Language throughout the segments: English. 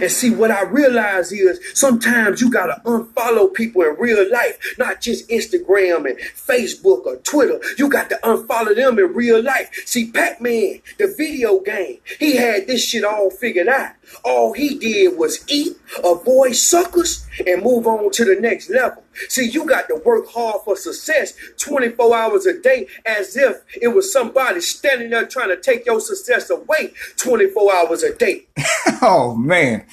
And see, what I realize is sometimes you gotta unfollow people in real life, not just Instagram and Facebook or Twitter. You got to unfollow them in real life. See, Pac Man, the video game, he had this shit all figured out. All he did was eat, avoid suckers, and move on to the next level. See, you got to work hard for success 24 hours a day as if it was somebody standing there trying to take your success away 24 hours a day. oh, man.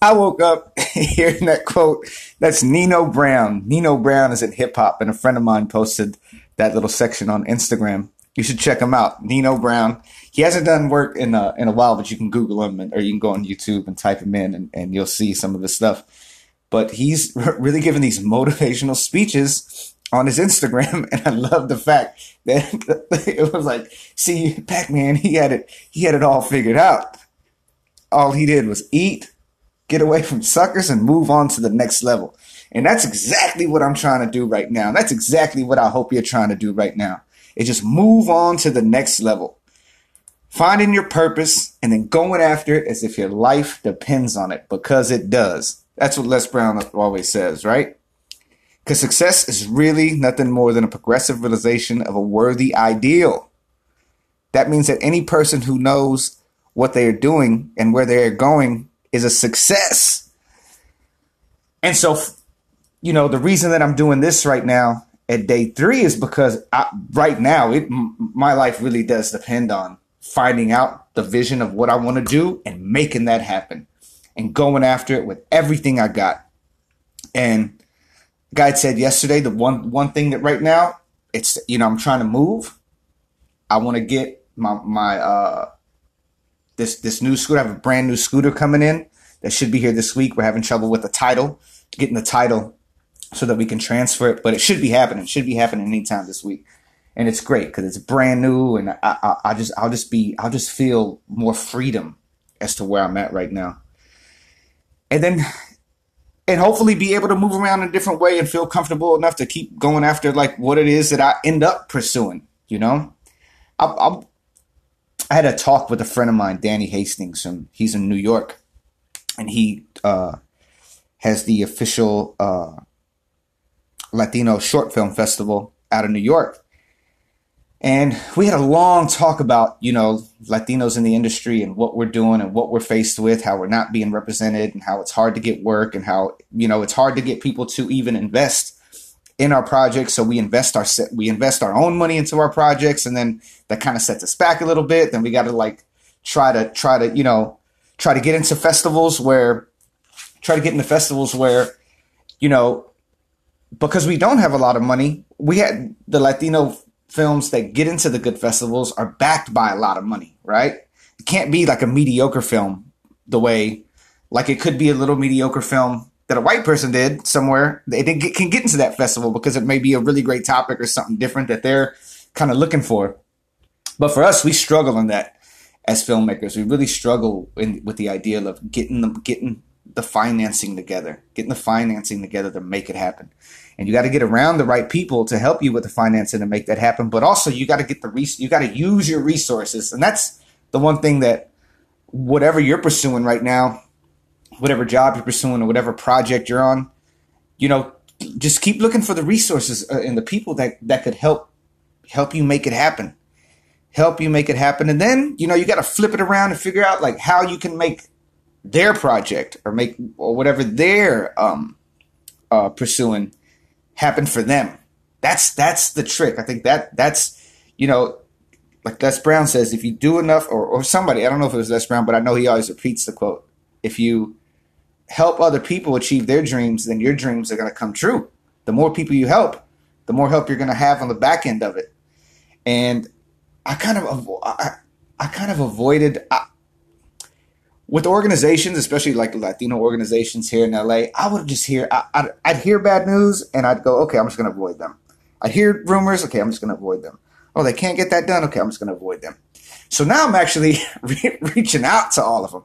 I woke up hearing that quote. That's Nino Brown. Nino Brown is in hip hop, and a friend of mine posted that little section on Instagram. You should check him out. Nino Brown. He hasn't done work in a, in a while, but you can Google him and, or you can go on YouTube and type him in and, and you'll see some of his stuff. But he's really giving these motivational speeches on his Instagram. And I love the fact that it was like, see, Pac-Man, he had it, he had it all figured out. All he did was eat, get away from suckers and move on to the next level. And that's exactly what I'm trying to do right now. That's exactly what I hope you're trying to do right now. Is just move on to the next level. Finding your purpose and then going after it as if your life depends on it because it does. That's what Les Brown always says, right? Because success is really nothing more than a progressive realization of a worthy ideal. That means that any person who knows what they are doing and where they are going is a success. And so, you know, the reason that I'm doing this right now at day three is because I, right now, it, my life really does depend on finding out the vision of what I want to do and making that happen and going after it with everything I got. And guy said yesterday, the one one thing that right now, it's you know, I'm trying to move. I want to get my my uh this this new scooter. I have a brand new scooter coming in that should be here this week. We're having trouble with the title, getting the title so that we can transfer it, but it should be happening. It should be happening anytime this week. And it's great because it's brand new, and I, I, I just, I'll just be, I'll just feel more freedom as to where I'm at right now and then and hopefully be able to move around in a different way and feel comfortable enough to keep going after like what it is that I end up pursuing. You know, I, I, I had a talk with a friend of mine, Danny Hastings, and he's in New York, and he uh, has the official uh, Latino short film festival out of New York. And we had a long talk about, you know, Latinos in the industry and what we're doing and what we're faced with, how we're not being represented and how it's hard to get work and how, you know, it's hard to get people to even invest in our projects. So we invest our we invest our own money into our projects and then that kind of sets us back a little bit. Then we got to like try to try to, you know, try to get into festivals where try to get into festivals where, you know, because we don't have a lot of money, we had the Latino films that get into the good festivals are backed by a lot of money, right? It can't be like a mediocre film the way, like it could be a little mediocre film that a white person did somewhere. They get, can get into that festival because it may be a really great topic or something different that they're kind of looking for. But for us, we struggle in that as filmmakers. We really struggle in, with the idea of getting them, getting the financing together, getting the financing together to make it happen and you got to get around the right people to help you with the financing to make that happen. But also, you got to get the res- you got to use your resources, and that's the one thing that whatever you're pursuing right now, whatever job you're pursuing or whatever project you're on, you know, just keep looking for the resources uh, and the people that that could help help you make it happen, help you make it happen, and then you know you got to flip it around and figure out like how you can make their project or make or whatever they're um, uh, pursuing happen for them. That's that's the trick. I think that that's you know, like Les Brown says, if you do enough, or or somebody, I don't know if it was Les Brown, but I know he always repeats the quote: if you help other people achieve their dreams, then your dreams are going to come true. The more people you help, the more help you're going to have on the back end of it. And I kind of I, I kind of avoided. I, with organizations, especially like Latino organizations here in LA, I would just hear, I, I'd, I'd, hear bad news and I'd go, okay, I'm just going to avoid them. I'd hear rumors, okay, I'm just going to avoid them. Oh, they can't get that done, okay, I'm just going to avoid them. So now I'm actually re- reaching out to all of them.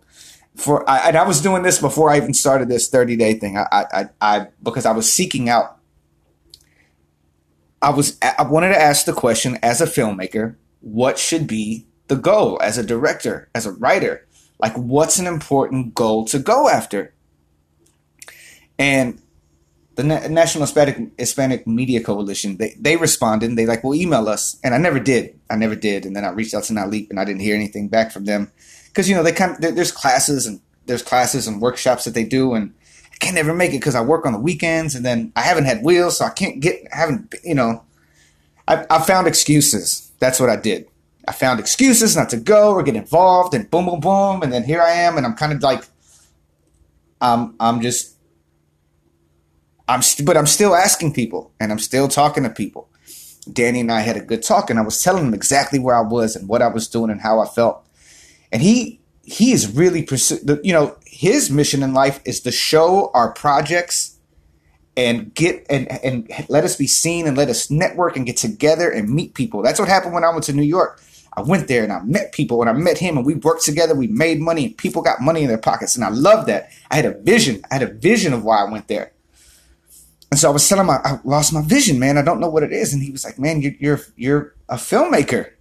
For I, I was doing this before I even started this 30 day thing. I, I, I, because I was seeking out. I was, I wanted to ask the question as a filmmaker, what should be the goal as a director, as a writer? Like, what's an important goal to go after? And the Na- National Hispanic, Hispanic Media Coalition, they, they responded and they like, well, email us. And I never did. I never did. And then I reached out to NALIP and I didn't hear anything back from them. Cause you know, they kind of, there's classes and there's classes and workshops that they do. And I can't ever make it cause I work on the weekends and then I haven't had wheels. So I can't get, I haven't, you know, I, I found excuses. That's what I did. I found excuses not to go or get involved and boom, boom, boom. And then here I am. And I'm kind of like, I'm, I'm just, I'm, st- but I'm still asking people and I'm still talking to people. Danny and I had a good talk and I was telling him exactly where I was and what I was doing and how I felt. And he, he is really pursu- the, you know, his mission in life is to show our projects and get and and let us be seen and let us network and get together and meet people. That's what happened when I went to New York. I went there and I met people and I met him and we worked together. We made money and people got money in their pockets. And I love that. I had a vision. I had a vision of why I went there. And so I was telling him I, I lost my vision, man. I don't know what it is. And he was like, man, you're, you're, you're a filmmaker.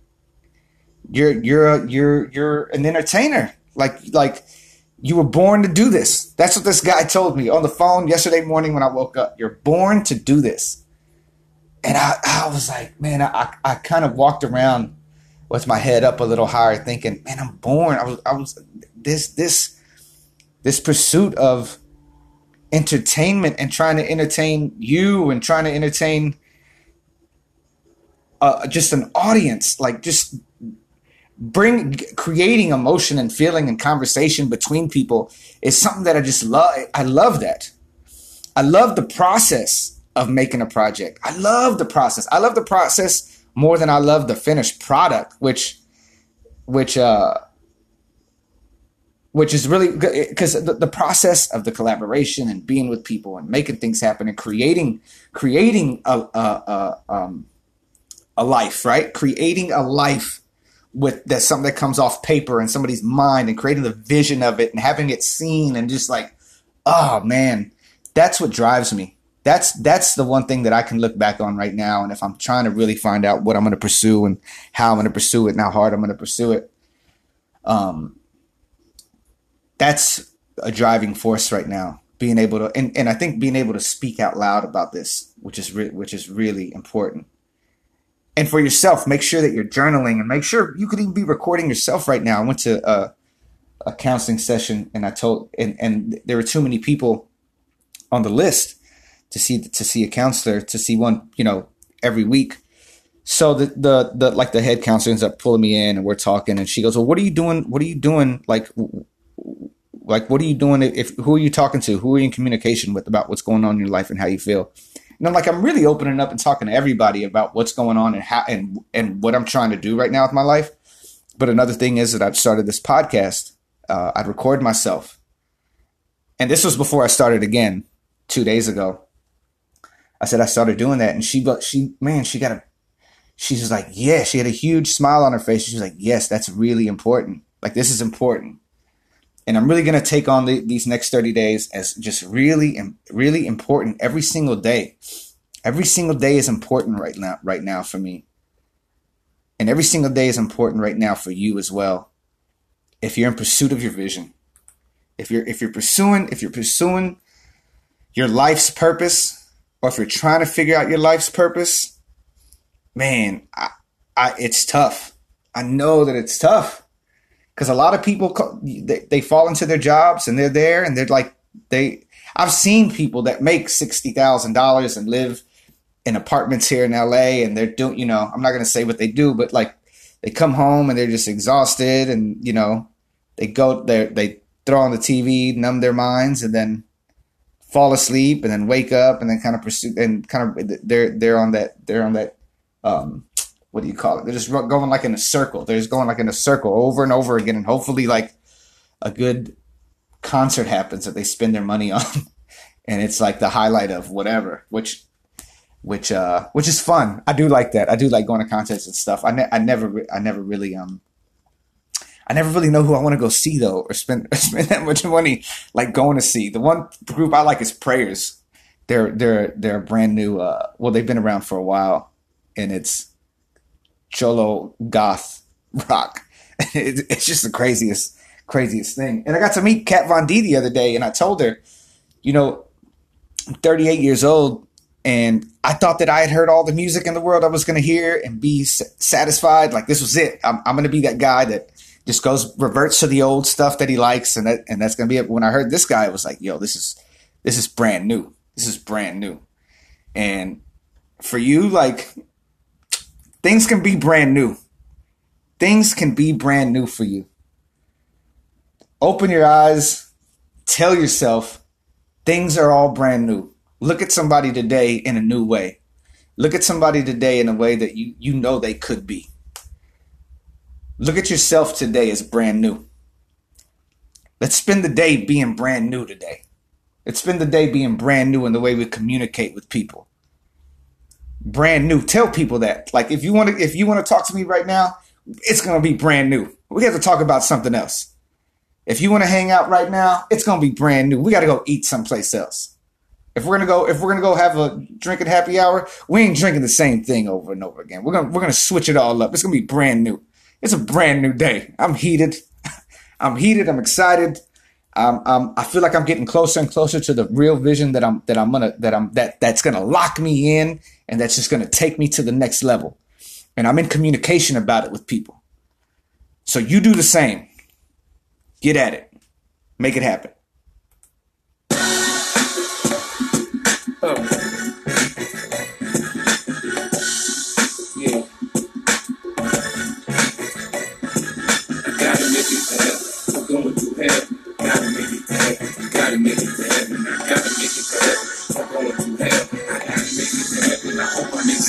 You're, you're, a, you're, you're an entertainer. Like, like you were born to do this. That's what this guy told me on the phone yesterday morning when I woke up. You're born to do this. And I, I was like, man, I, I kind of walked around with my head up a little higher, thinking, man, I'm born. I was, I was this, this, this pursuit of entertainment and trying to entertain you and trying to entertain uh, just an audience, like just bring creating emotion and feeling and conversation between people is something that I just love. I love that. I love the process of making a project. I love the process. I love the process more than I love the finished product, which, which, uh, which is really good because the, the process of the collaboration and being with people and making things happen and creating, creating a, a, a, um, a life, right? Creating a life with that's something that comes off paper and somebody's mind and creating the vision of it and having it seen and just like, oh man, that's what drives me. That's that's the one thing that I can look back on right now. And if I'm trying to really find out what I'm going to pursue and how I'm going to pursue it and how hard I'm going to pursue it, um, that's a driving force right now. Being able to, and, and I think being able to speak out loud about this, which is re- which is really important and for yourself, make sure that you're journaling and make sure you could even be recording yourself right now. I went to a, a counseling session and I told, and, and there were too many people on the list to see, to see a counselor, to see one, you know, every week. So the, the, the, like the head counselor ends up pulling me in and we're talking and she goes, well, what are you doing? What are you doing? Like, like, what are you doing? If, who are you talking to? Who are you in communication with about what's going on in your life and how you feel? And I'm like, I'm really opening up and talking to everybody about what's going on and how and and what I'm trying to do right now with my life. But another thing is that I've started this podcast. Uh, I'd record myself, and this was before I started again two days ago. I said I started doing that, and she, but she, man, she got a. She's like, yeah, she had a huge smile on her face. She's like, yes, that's really important. Like this is important and I'm really going to take on the, these next 30 days as just really, really important every single day. Every single day is important right now, right now for me. And every single day is important right now for you as well. If you're in pursuit of your vision, if you're, if you're pursuing, if you're pursuing your life's purpose, or if you're trying to figure out your life's purpose, man, I, I, it's tough. I know that it's tough because a lot of people they, they fall into their jobs and they're there and they're like they i've seen people that make $60000 and live in apartments here in la and they're doing you know i'm not going to say what they do but like they come home and they're just exhausted and you know they go there they throw on the tv numb their minds and then fall asleep and then wake up and then kind of pursue and kind of they're they're on that they're on that um what do you call it? They're just going like in a circle. They're just going like in a circle over and over again, and hopefully, like a good concert happens that they spend their money on, and it's like the highlight of whatever. Which, which, uh, which is fun. I do like that. I do like going to concerts and stuff. I, ne- I never, I never really, um, I never really know who I want to go see though, or spend spend that much money like going to see. The one group I like is Prayers. They're they're they're brand new. Uh, well, they've been around for a while, and it's cholo goth rock. it's just the craziest craziest thing. And I got to meet Kat Von D the other day, and I told her, you know, I'm 38 years old, and I thought that I had heard all the music in the world I was going to hear and be satisfied. Like this was it. I'm, I'm going to be that guy that just goes reverts to the old stuff that he likes, and that and that's to be it. When I heard this guy, was like, yo, this is this is brand new. This is brand new. And for you, like things can be brand new. Things can be brand new for you. Open your eyes. Tell yourself things are all brand new. Look at somebody today in a new way. Look at somebody today in a way that you, you know they could be. Look at yourself today as brand new. Let's spend the day being brand new today. Let's spend the day being brand new in the way we communicate with people. Brand new. Tell people that. Like if you want to if you want to talk to me right now, it's going to be brand new. We have to talk about something else. If you want to hang out right now, it's going to be brand new. We got to go eat someplace else. If we're gonna go, if we're gonna go have a drinking happy hour, we ain't drinking the same thing over and over again. We're gonna we're gonna switch it all up. It's gonna be brand new. It's a brand new day. I'm heated. I'm heated. I'm excited. Um, um, I feel like I'm getting closer and closer to the real vision that I'm that I'm gonna that I'm that that's gonna lock me in and that's just gonna take me to the next level. And I'm in communication about it with people. So you do the same. Get at it. Make it happen.